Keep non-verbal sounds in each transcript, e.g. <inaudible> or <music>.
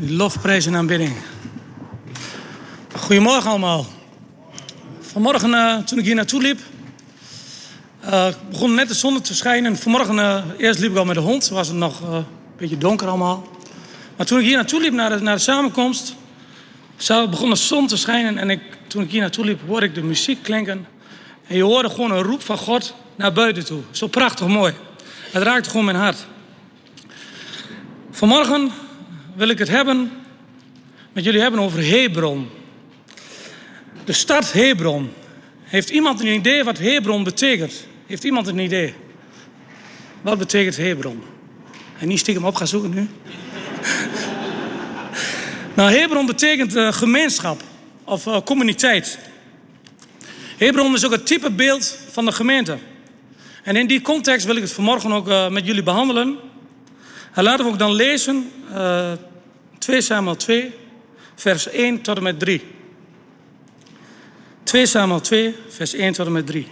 lofprijs en aanbidding. Goedemorgen allemaal. Vanmorgen uh, toen ik hier naartoe liep, uh, begon net de zon te schijnen. Vanmorgen uh, eerst liep ik al met de hond, was het nog een beetje donker allemaal. Maar toen ik hier naartoe liep naar de, naar de samenkomst, begon de zon te schijnen. En ik, toen ik hier naartoe liep, hoorde ik de muziek klinken. En je hoorde gewoon een roep van God naar buiten toe. Zo prachtig mooi. Het raakte gewoon mijn hart. Vanmorgen wil ik het hebben met jullie hebben over Hebron. De stad Hebron. Heeft iemand een idee wat Hebron betekent? Heeft iemand een idee? Wat betekent Hebron? En niet stiekem op gaan zoeken nu. <laughs> nou, Hebron betekent uh, gemeenschap of uh, communiteit. Hebron is ook het type beeld van de gemeente. En in die context wil ik het vanmorgen ook uh, met jullie behandelen. En laten we ook dan lezen 2 Samuel 2, vers 1 tot en met 3. 2 Samuel 2, vers 1 tot en met 3.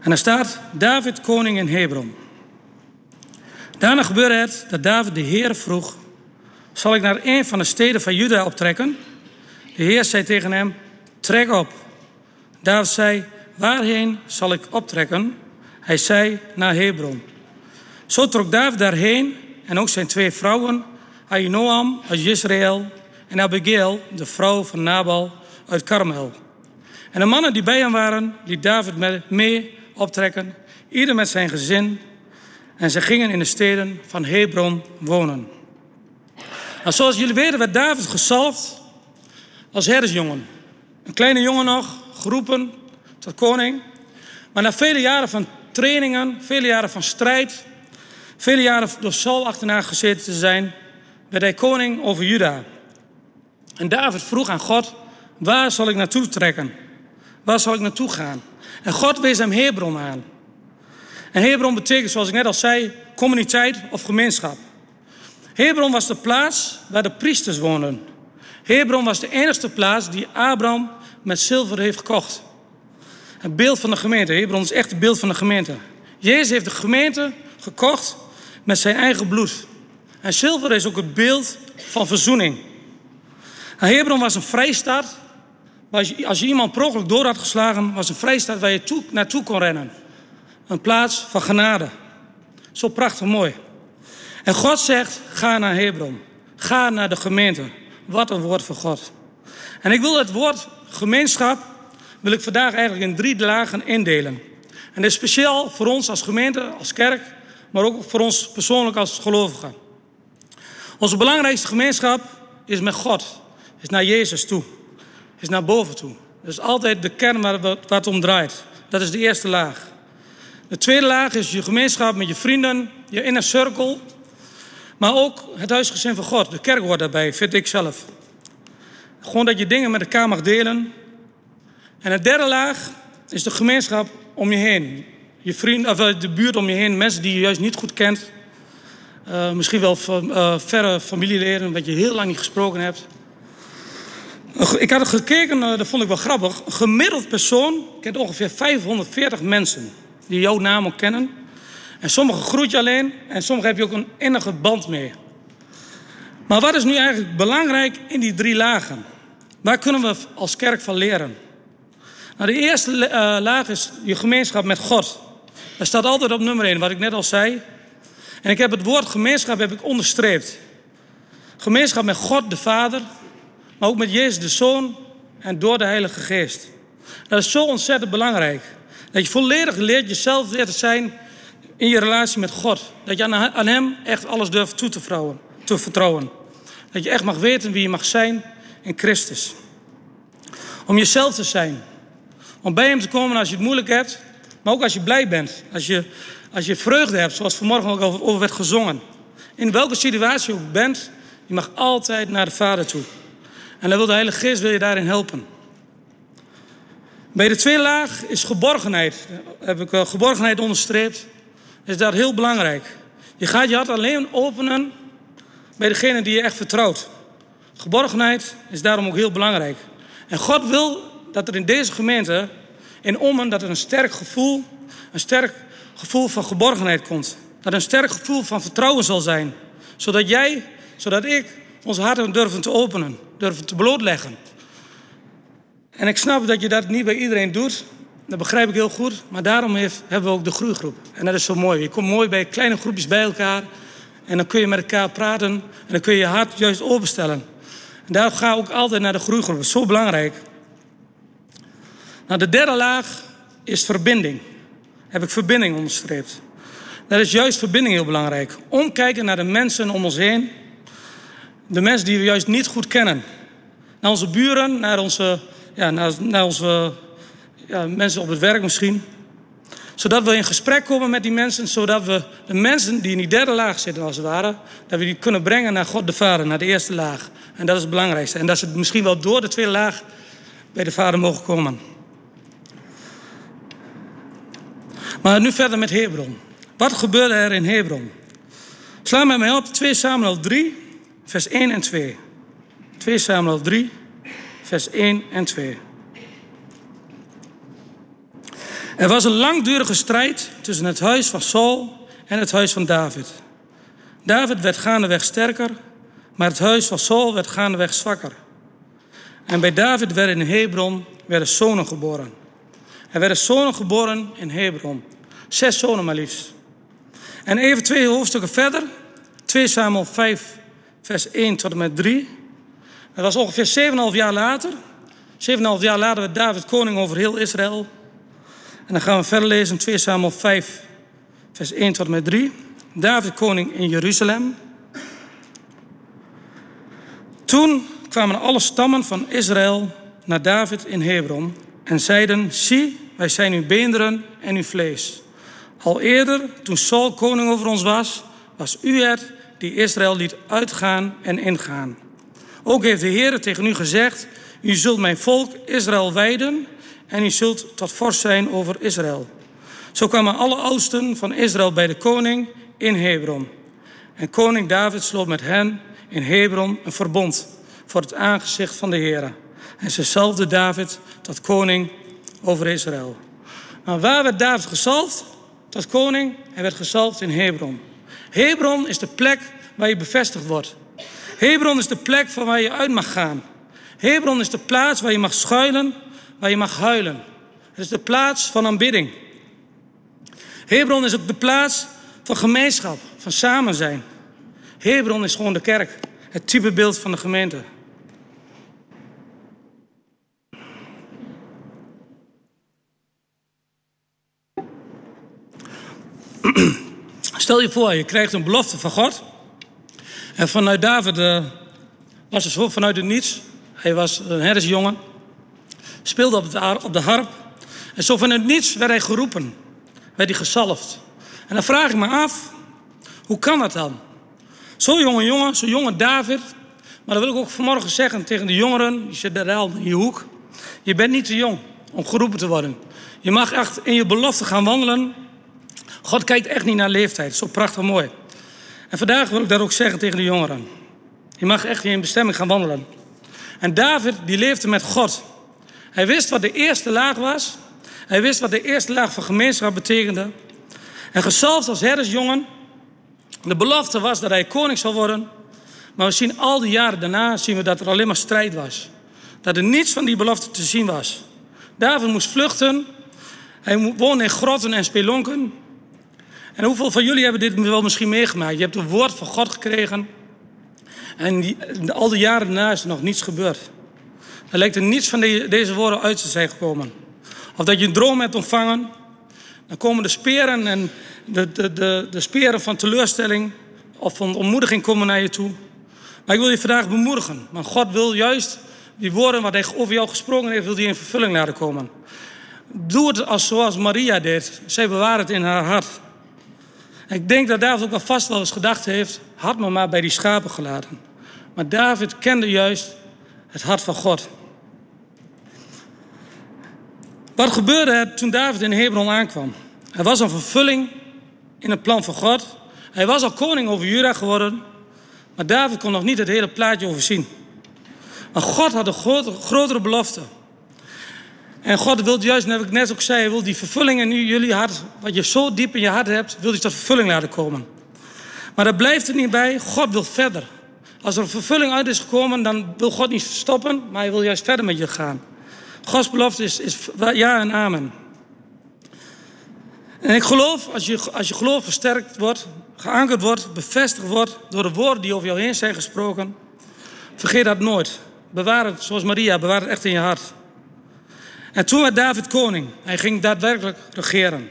En er staat David koning in Hebron. Daarna gebeurde het dat David de Heer vroeg: Zal ik naar een van de steden van Juda optrekken? De Heer zei tegen hem: Trek op. David zei: Waarheen zal ik optrekken? Hij zei: Naar Hebron. Zo trok David daarheen en ook zijn twee vrouwen, Ahinoam uit Israël en Abigail, de vrouw van Nabal uit Karmel. En de mannen die bij hem waren, liet David mee optrekken, ieder met zijn gezin. En ze gingen in de steden van Hebron wonen. Nou, zoals jullie weten werd David gezalfd als herdersjongen. Een kleine jongen nog, geroepen tot koning. Maar na vele jaren van trainingen, vele jaren van strijd, vele jaren door Saul achterna gezeten te zijn, werd hij koning over Juda. En David vroeg aan God, waar zal ik naartoe trekken? Waar zal ik naartoe gaan? En God wees hem Hebron aan. En Hebron betekent, zoals ik net al zei, communiteit of gemeenschap. Hebron was de plaats waar de priesters woonden. Hebron was de enige plaats die Abraham met zilver heeft gekocht. Het beeld van de gemeente. Hebron is echt het beeld van de gemeente. Jezus heeft de gemeente gekocht met zijn eigen bloed. En zilver is ook het beeld van verzoening. Nou, Hebron was een vrijstaat. Als je iemand per ongeluk door had geslagen, was een vrijstaat waar je toe, naartoe kon rennen. Een plaats van genade. Zo prachtig mooi. En God zegt: ga naar Hebron. Ga naar de gemeente. Wat een woord van God. En ik wil het woord gemeenschap wil ik vandaag eigenlijk in drie lagen indelen. En dat is speciaal voor ons als gemeente, als kerk, maar ook voor ons persoonlijk als gelovigen. Onze belangrijkste gemeenschap is met God, is naar Jezus toe, is naar boven toe. Dat is altijd de kern waar het om draait. Dat is de eerste laag. De tweede laag is je gemeenschap met je vrienden, je inner circle. Maar ook het huisgezin van God. De kerk daarbij, vind ik zelf. Gewoon dat je dingen met elkaar mag delen. En de derde laag is de gemeenschap om je heen. Je vriend, of eh, de buurt om je heen, mensen die je juist niet goed kent. Uh, misschien wel uh, verre familieleden, wat je heel lang niet gesproken hebt. Ik had gekeken, dat vond ik wel grappig. Een gemiddeld persoon kent ongeveer 540 mensen die jouw naam ook kennen. En sommigen groet je alleen en sommigen heb je ook een innige band mee. Maar wat is nu eigenlijk belangrijk in die drie lagen? Waar kunnen we als kerk van leren? Nou, de eerste laag is je gemeenschap met God. Dat staat altijd op nummer 1, wat ik net al zei. En ik heb het woord gemeenschap heb ik onderstreept. Gemeenschap met God de Vader, maar ook met Jezus de Zoon en door de Heilige Geest. Dat is zo ontzettend belangrijk. Dat je volledig leert jezelf te zijn in je relatie met God. Dat je aan Hem echt alles durft toe te, vrouwen, te vertrouwen. Dat je echt mag weten wie je mag zijn in Christus. Om jezelf te zijn. Om bij Hem te komen als je het moeilijk hebt, maar ook als je blij bent. Als je, als je vreugde hebt, zoals vanmorgen ook over werd gezongen. In welke situatie je ook bent, je mag altijd naar de Vader toe. En dan wil de Heilige Geest wil je daarin helpen. Bij de tweede laag is geborgenheid. Daar heb ik geborgenheid onderstreept. Is dat heel belangrijk. Je gaat je hart alleen openen bij degene die je echt vertrouwt. Geborgenheid is daarom ook heel belangrijk. En God wil dat er in deze gemeente, in Ommen, dat er een sterk gevoel, een sterk gevoel van geborgenheid komt. Dat een sterk gevoel van vertrouwen zal zijn. Zodat jij, zodat ik onze harten durven te openen, durven te blootleggen. En ik snap dat je dat niet bij iedereen doet. Dat begrijp ik heel goed. Maar daarom heeft, hebben we ook de groeigroep. En dat is zo mooi. Je komt mooi bij kleine groepjes bij elkaar. En dan kun je met elkaar praten. En dan kun je je hart juist openstellen. En daarom ga ik ook altijd naar de groeigroep. Dat is zo belangrijk. Nou, de derde laag is verbinding. Heb ik verbinding onderstreept. Dat is juist verbinding heel belangrijk. Omkijken naar de mensen om ons heen. De mensen die we juist niet goed kennen. Naar onze buren, naar onze, ja, naar onze ja, mensen op het werk misschien. Zodat we in gesprek komen met die mensen. Zodat we de mensen die in die derde laag zitten als het ware. Dat we die kunnen brengen naar God de Vader, naar de eerste laag. En dat is het belangrijkste. En dat ze misschien wel door de tweede laag bij de Vader mogen komen. Maar nu verder met Hebron. Wat gebeurde er in Hebron? Sla met mij op 2 Samuel 3, vers 1 en 2. 2 Samuel 3, vers 1 en 2. Er was een langdurige strijd tussen het huis van Saul en het huis van David. David werd gaandeweg sterker, maar het huis van Saul werd gaandeweg zwakker. En bij David werden in Hebron werden zonen geboren. Er werden zonen geboren in Hebron. Zes zonen maar liefst. En even twee hoofdstukken verder. 2 Samuel 5, vers 1 tot en met 3. Dat was ongeveer 7,5 jaar later. 7,5 jaar later werd David koning over heel Israël. En dan gaan we verder lezen 2 Samuel 5, vers 1 tot en met 3. David koning in Jeruzalem. Toen kwamen alle stammen van Israël naar David in Hebron en zeiden: Zie, wij zijn uw beenderen en uw vlees. Al eerder, toen Saul koning over ons was, was u het die Israël liet uitgaan en ingaan. Ook heeft de Heer tegen u gezegd: U zult mijn volk Israël wijden en u zult tot vorst zijn over Israël. Zo kwamen alle oudsten van Israël bij de koning in Hebron. En koning David sloot met hen in Hebron een verbond voor het aangezicht van de Heer. En ze zalfde David tot koning over Israël. Maar waar werd David gezalfd? Tot koning. Hij werd gezalfd in Hebron. Hebron is de plek waar je bevestigd wordt. Hebron is de plek van waar je uit mag gaan. Hebron is de plaats waar je mag schuilen, waar je mag huilen. Het is de plaats van aanbidding. Hebron is ook de plaats van gemeenschap, van samen zijn. Hebron is gewoon de kerk, het typebeeld van de gemeente. Stel je voor, je krijgt een belofte van God. En vanuit David uh, was het zo vanuit het niets. Hij was een herdersjongen. Speelde op de, op de harp. En zo vanuit niets werd hij geroepen. Werd hij gezalfd. En dan vraag ik me af, hoe kan dat dan? Zo'n jonge jongen, zo'n jonge David. Maar dat wil ik ook vanmorgen zeggen tegen de jongeren. Die zitten daar al in je hoek. Je bent niet te jong om geroepen te worden. Je mag echt in je belofte gaan wandelen. God kijkt echt niet naar leeftijd. Zo prachtig mooi. En vandaag wil ik dat ook zeggen tegen de jongeren. Je mag echt in je bestemming gaan wandelen. En David, die leefde met God. Hij wist wat de eerste laag was. Hij wist wat de eerste laag van gemeenschap betekende. En gezalfd als herdersjongen. De belofte was dat hij koning zou worden. Maar we zien al die jaren daarna zien we dat er alleen maar strijd was. Dat er niets van die belofte te zien was. David moest vluchten. Hij woonde in grotten en spelonken. En hoeveel van jullie hebben dit wel misschien meegemaakt? Je hebt het woord van God gekregen. En al die jaren daarna is er nog niets gebeurd. Er lijkt er niets van deze woorden uit te zijn gekomen. Of dat je een droom hebt ontvangen. Dan komen de speren en de, de, de, de speren van teleurstelling of van ontmoediging komen naar je toe. Maar ik wil je vandaag bemoedigen. Maar God wil juist die woorden wat hij over jou gesproken heeft, wil die in vervulling laten komen. Doe het als, zoals Maria deed. Zij bewaart het in haar hart. Ik denk dat David ook al vast wel eens gedacht heeft, had me maar bij die schapen gelaten. Maar David kende juist het hart van God. Wat gebeurde er toen David in Hebron aankwam? Er was een vervulling in het plan van God. Hij was al koning over Juda geworden. Maar David kon nog niet het hele plaatje overzien. Maar God had een grotere belofte. En God wil juist, net ik net ook zei, wil die vervulling in jullie hart, wat je zo diep in je hart hebt, wil hij tot vervulling laten komen. Maar dat blijft er niet bij. God wil verder. Als er een vervulling uit is gekomen, dan wil God niet stoppen, maar hij wil juist verder met je gaan. Gods belofte is, is ja en amen. En ik geloof, als je, als je geloof versterkt wordt, geankerd wordt, bevestigd wordt door de woorden die over jou heen zijn gesproken, vergeet dat nooit. Bewaar het, zoals Maria, bewaar het echt in je hart. En toen werd David koning. Hij ging daadwerkelijk regeren.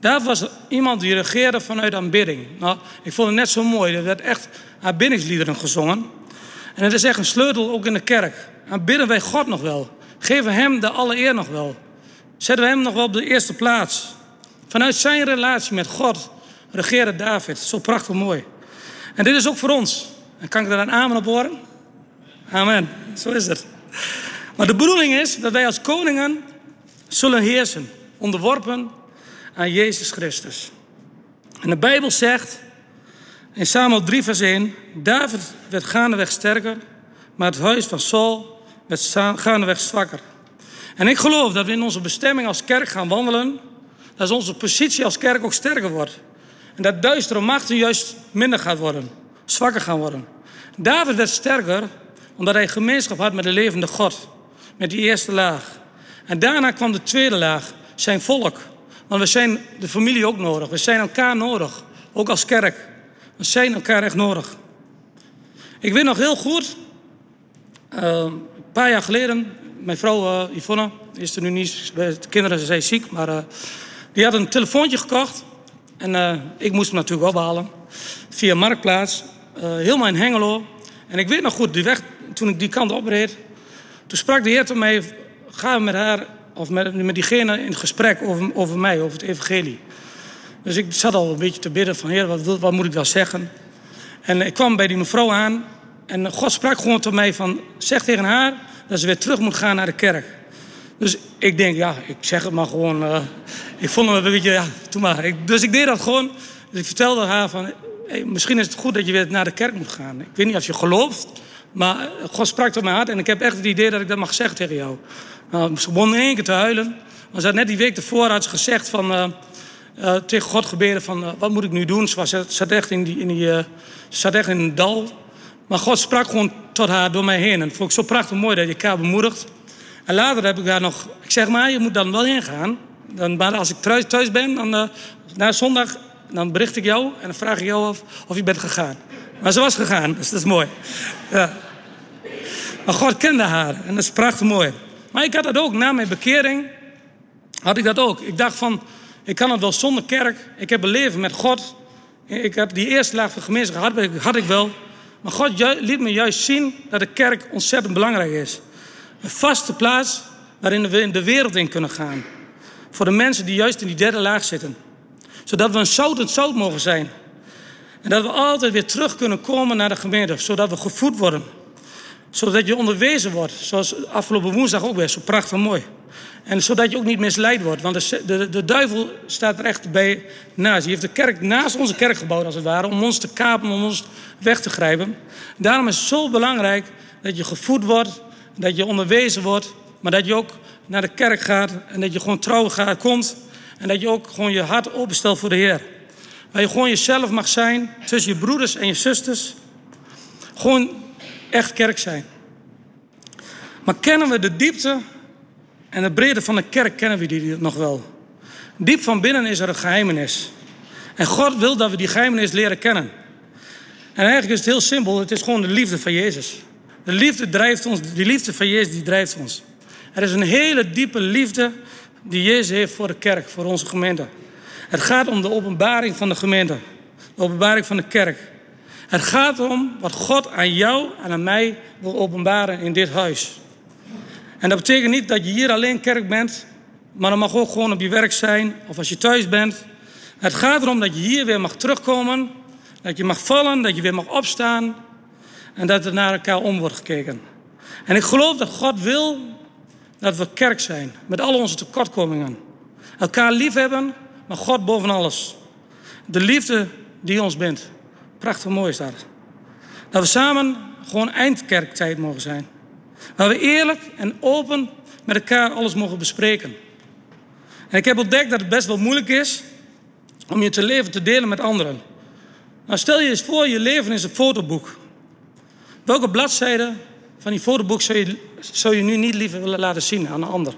David was iemand die regeerde vanuit aanbidding. Nou, ik vond het net zo mooi. Er werd echt aanbiddingsliederen gezongen. En het is echt een sleutel ook in de kerk. Aanbidden wij God nog wel? Geven Hem de alle eer nog wel? Zetten we Hem nog wel op de eerste plaats? Vanuit zijn relatie met God regeerde David. Zo prachtig mooi. En dit is ook voor ons. En kan ik daar een amen op horen? Amen. Zo is het. Maar de bedoeling is dat wij als koningen zullen heersen. Onderworpen aan Jezus Christus. En de Bijbel zegt in Samuel 3 vers 1... David werd gaandeweg sterker, maar het huis van Saul werd gaandeweg zwakker. En ik geloof dat we in onze bestemming als kerk gaan wandelen... dat onze positie als kerk ook sterker wordt. En dat duistere machten juist minder gaat worden. Zwakker gaan worden. David werd sterker omdat hij gemeenschap had met de levende God. Met die eerste laag. En daarna kwam de tweede laag, zijn volk. Want we zijn de familie ook nodig. We zijn elkaar nodig. Ook als kerk. We zijn elkaar echt nodig. Ik weet nog heel goed, uh, een paar jaar geleden, mijn vrouw uh, Yvonne, is er nu niet, de kinderen zijn ziek, maar uh, die had een telefoontje gekocht. En ik moest hem natuurlijk opbalen via Marktplaats, helemaal in Hengelo. En ik weet nog goed, die weg, toen ik die kant opreed, toen sprak de Heer tot mij, ga met haar of met, met diegene in gesprek over, over mij, over het evangelie. Dus ik zat al een beetje te bidden van, Heer, wat, wat moet ik dan zeggen? En ik kwam bij die mevrouw aan en God sprak gewoon tot mij van, zeg tegen haar dat ze weer terug moet gaan naar de kerk. Dus ik denk, ja, ik zeg het maar gewoon. Uh, ik vond hem een beetje, ja, doe maar. Dus ik deed dat gewoon. Dus ik vertelde haar van, hey, misschien is het goed dat je weer naar de kerk moet gaan. Ik weet niet of je gelooft, maar God sprak tot mijn en ik heb echt het idee dat ik dat mag zeggen tegen jou. Nou, ze begon in één keer te huilen. Maar ze had net die week ervoor had ze gezegd van, uh, uh, tegen God gebeden van uh, wat moet ik nu doen? Ze was, zat echt in, die, in, die, zat echt in een dal. Maar God sprak gewoon tot haar door mij heen. En dat vond ik zo prachtig mooi dat je elkaar bemoedigt. En later heb ik daar nog, ik zeg maar, je moet dan wel heen gaan. Dan, maar als ik thuis, thuis ben, dan, na zondag, dan bericht ik jou en dan vraag ik jou of, of je bent gegaan. Maar ze was gegaan, dus dat is mooi. Ja. Maar God kende haar en dat is prachtig mooi. Maar ik had dat ook, na mijn bekering had ik dat ook. Ik dacht van, ik kan het wel zonder kerk. Ik heb een leven met God. Ik had die eerste laag van gemeenschap had, had ik wel. Maar God liet me juist zien dat de kerk ontzettend belangrijk is. Een vaste plaats waarin we in de wereld in kunnen gaan. Voor de mensen die juist in die derde laag zitten. Zodat we een zoutend zout mogen zijn. Dat we altijd weer terug kunnen komen naar de gemeente. Zodat we gevoed worden zodat je onderwezen wordt. Zoals afgelopen woensdag ook weer, zo prachtig mooi. En zodat je ook niet misleid wordt. Want de, de, duivel staat er echt bij naast. Die heeft de kerk naast onze kerk gebouwd als het ware. Om ons te kapen, om ons weg te grijpen. Daarom is het zo belangrijk dat je gevoed wordt. Dat je onderwezen wordt. Maar dat je ook naar de kerk gaat. En dat je gewoon trouw gaat, komt. En dat je ook gewoon je hart openstelt voor de Heer. Waar je gewoon jezelf mag zijn. Tussen je broeders en je zusters. Gewoon echt kerk zijn. Maar kennen we de diepte en de breedte van de kerk, kennen we die nog wel? Diep van binnen is er een geheimenis. En God wil dat we die geheimenis leren kennen. En eigenlijk is het heel simpel, het is gewoon de liefde van Jezus. De liefde drijft ons, die liefde van Jezus die drijft ons. Er is een hele diepe liefde die Jezus heeft voor de kerk, voor onze gemeente. Het gaat om de openbaring van de gemeente, de openbaring van de kerk. Het gaat om wat God aan jou en aan mij wil openbaren in dit huis. En dat betekent niet dat je hier alleen kerk bent, maar dat mag ook gewoon op je werk zijn of als je thuis bent. Het gaat erom dat je hier weer mag terugkomen, dat je mag vallen, dat je weer mag opstaan en dat er naar elkaar om wordt gekeken. En ik geloof dat God wil dat we kerk zijn met al onze tekortkomingen. Elkaar lief hebben, maar God boven alles. De liefde die ons bindt. Prachtig mooi is dat. Dat we samen gewoon eindkerktijd mogen zijn. Waar we eerlijk en open met elkaar alles mogen bespreken. En ik heb ontdekt dat het best wel moeilijk is om je te leven te delen met anderen. Nou, stel je eens voor, je leven is een fotoboek. Welke bladzijde van die fotoboek zou je, zou je nu niet liever willen laten zien aan een ander?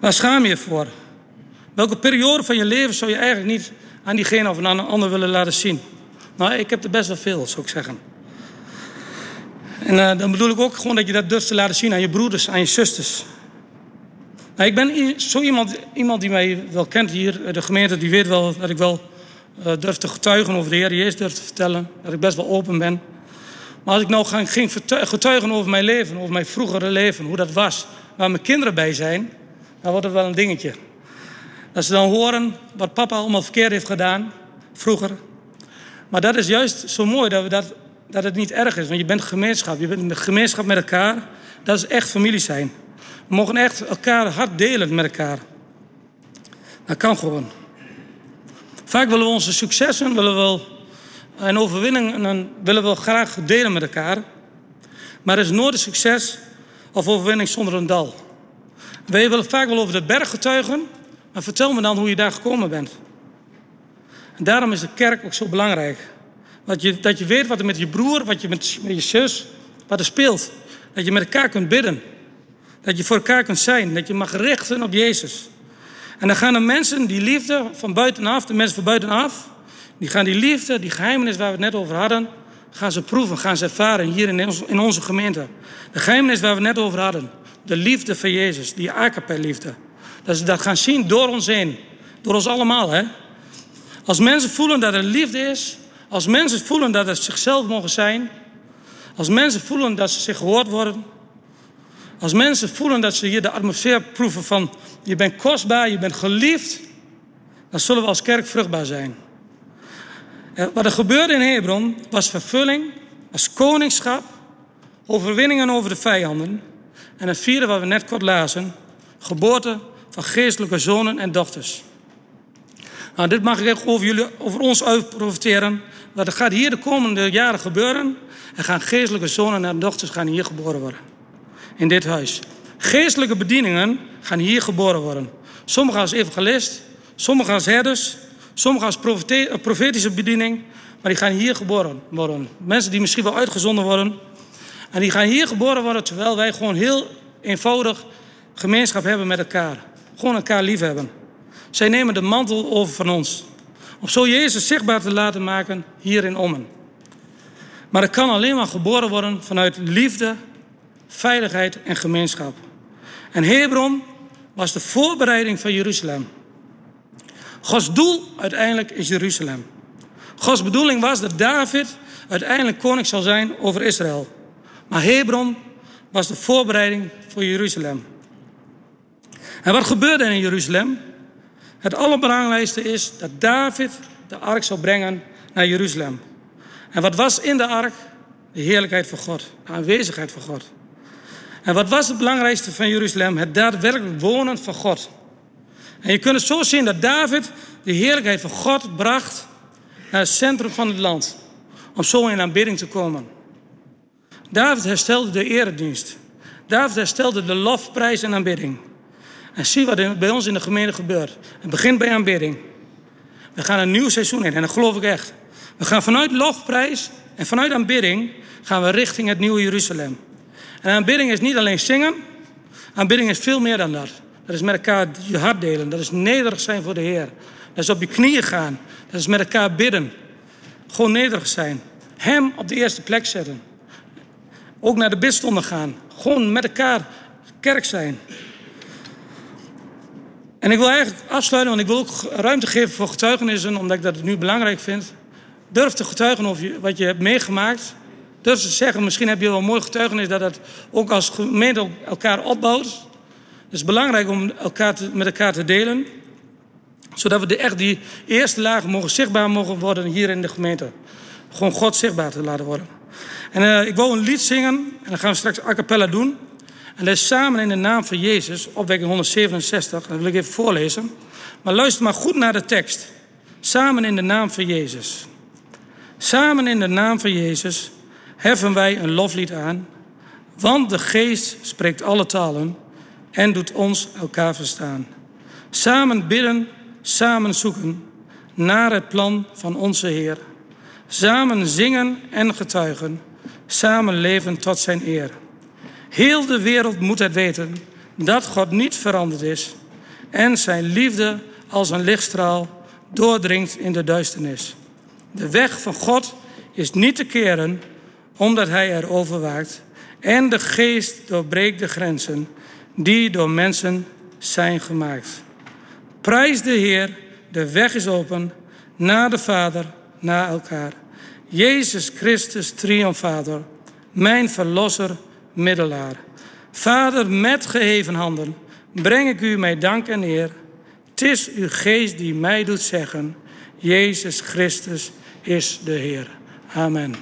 Waar schaam je voor? Welke periode van je leven zou je eigenlijk niet aan diegene of aan een ander willen laten zien? Nou, ik heb er best wel veel, zou ik zeggen. En uh, dan bedoel ik ook gewoon dat je dat durft te laten zien aan je broeders, aan je zusters. Nou, ik ben zo iemand, iemand die mij wel kent hier, de gemeente, die weet wel dat ik wel uh, durf te getuigen over de Heer Jezus, durf te vertellen. Dat ik best wel open ben. Maar als ik nou ging getuigen over mijn leven, over mijn vroegere leven, hoe dat was, waar mijn kinderen bij zijn, dan wordt het wel een dingetje. Dat ze dan horen wat papa allemaal verkeerd heeft gedaan, vroeger. Maar dat is juist zo mooi dat, we dat, dat het niet erg is. Want je bent gemeenschap, je bent een gemeenschap met elkaar. Dat is echt familie zijn. We mogen echt elkaar hard delen met elkaar. Dat kan gewoon. Vaak willen we onze successen willen we en overwinningen willen we graag delen met elkaar. Maar er is nooit een succes of overwinning zonder een dal. Wij willen vaak wel over de berg getuigen, maar vertel me dan hoe je daar gekomen bent. En daarom is de kerk ook zo belangrijk. Dat je, dat je weet wat er met je broer, wat je met, je zus, wat er speelt. Dat je met elkaar kunt bidden. Dat je voor elkaar kunt zijn. Dat je mag richten op Jezus. En dan gaan de mensen die liefde van buitenaf, de mensen van buitenaf, die gaan die liefde, die geheimenis waar we het net over hadden, gaan ze proeven, gaan ze ervaren hier in onze gemeente. De geheimenis waar we het net over hadden. De liefde van Jezus, die liefde. Dat ze dat gaan zien door ons heen. Door ons allemaal, hè. Als mensen voelen dat er liefde is, als mensen voelen dat ze zichzelf mogen zijn, als mensen voelen dat ze zich gehoord worden, als mensen voelen dat ze hier de atmosfeer proeven van je bent kostbaar, je bent geliefd, dan zullen we als kerk vruchtbaar zijn. Wat er gebeurde in Hebron was vervulling, was koningschap, overwinningen over de vijanden en het vierde wat we net kort lazen, geboorte van geestelijke zonen en dochters. Nou, dit mag ik echt over, jullie, over ons uitprofiteren. Want er gaat hier de komende jaren gebeuren. Er gaan geestelijke zonen en dochters gaan hier geboren worden. In dit huis. Geestelijke bedieningen gaan hier geboren worden. Sommigen als evangelist, sommigen als herders, sommigen als profetische bediening. Maar die gaan hier geboren worden. Mensen die misschien wel uitgezonden worden. En die gaan hier geboren worden terwijl wij gewoon heel eenvoudig gemeenschap hebben met elkaar. Gewoon elkaar lief hebben. Zij nemen de mantel over van ons. Om zo Jezus zichtbaar te laten maken hier in Ommen. Maar het kan alleen maar geboren worden vanuit liefde, veiligheid en gemeenschap. En Hebron was de voorbereiding van Jeruzalem. Gods doel uiteindelijk is Jeruzalem. Gods bedoeling was dat David uiteindelijk koning zal zijn over Israël. Maar Hebron was de voorbereiding voor Jeruzalem. En wat gebeurde in Jeruzalem? Het allerbelangrijkste is dat David de ark zou brengen naar Jeruzalem. En wat was in de ark? De heerlijkheid van God, de aanwezigheid van God. En wat was het belangrijkste van Jeruzalem? Het daadwerkelijk wonen van God. En je kunt het zo zien dat David de heerlijkheid van God bracht naar het centrum van het land. Om zo in aanbidding te komen. David herstelde de eredienst. David herstelde de lofprijs en aanbidding. En zie wat er bij ons in de gemeente gebeurt. Het begint bij aanbidding. We gaan een nieuw seizoen in en dat geloof ik echt. We gaan vanuit lofprijs en vanuit aanbidding gaan we richting het nieuwe Jeruzalem. En aanbidding is niet alleen zingen. Aanbidding is veel meer dan dat. Dat is met elkaar je hart delen. Dat is nederig zijn voor de Heer. Dat is op je knieën gaan. Dat is met elkaar bidden. Gewoon nederig zijn. Hem op de eerste plek zetten. Ook naar de bidstonden gaan. Gewoon met elkaar kerk zijn. En ik wil eigenlijk afsluiten, want ik wil ook ruimte geven voor getuigenissen, omdat ik dat nu belangrijk vind. Durf te getuigen over wat je hebt meegemaakt. Durf te zeggen, misschien heb je wel een mooi getuigenis dat het ook als gemeente elkaar opbouwt. Het is belangrijk om elkaar met elkaar te delen. Zodat we de, echt die eerste laag mogen zichtbaar mogen worden hier in de gemeente. Gewoon God zichtbaar te laten worden. En uh, ik wil een lied zingen en dan gaan we straks a cappella doen. En dat samen in de naam van Jezus, opwekking 167. Dat wil ik even voorlezen. Maar luister maar goed naar de tekst. Samen in de naam van Jezus. Samen in de naam van Jezus heffen wij een loflied aan. Want de geest spreekt alle talen en doet ons elkaar verstaan. Samen bidden, samen zoeken naar het plan van onze Heer. samen zingen en getuigen, samen leven tot zijn eer. Heel de wereld moet het weten dat God niet veranderd is en zijn liefde als een lichtstraal doordringt in de duisternis. De weg van God is niet te keren, omdat Hij erover waakt. En de geest doorbreekt de grenzen die door mensen zijn gemaakt. Prijs de Heer, de weg is open naar de Vader, naar elkaar. Jezus Christus, triomfator, mijn verlosser, middelaar. Vader, met geheven handen breng ik u mijn dank en eer. Het is uw geest die mij doet zeggen, Jezus Christus is de Heer. Amen.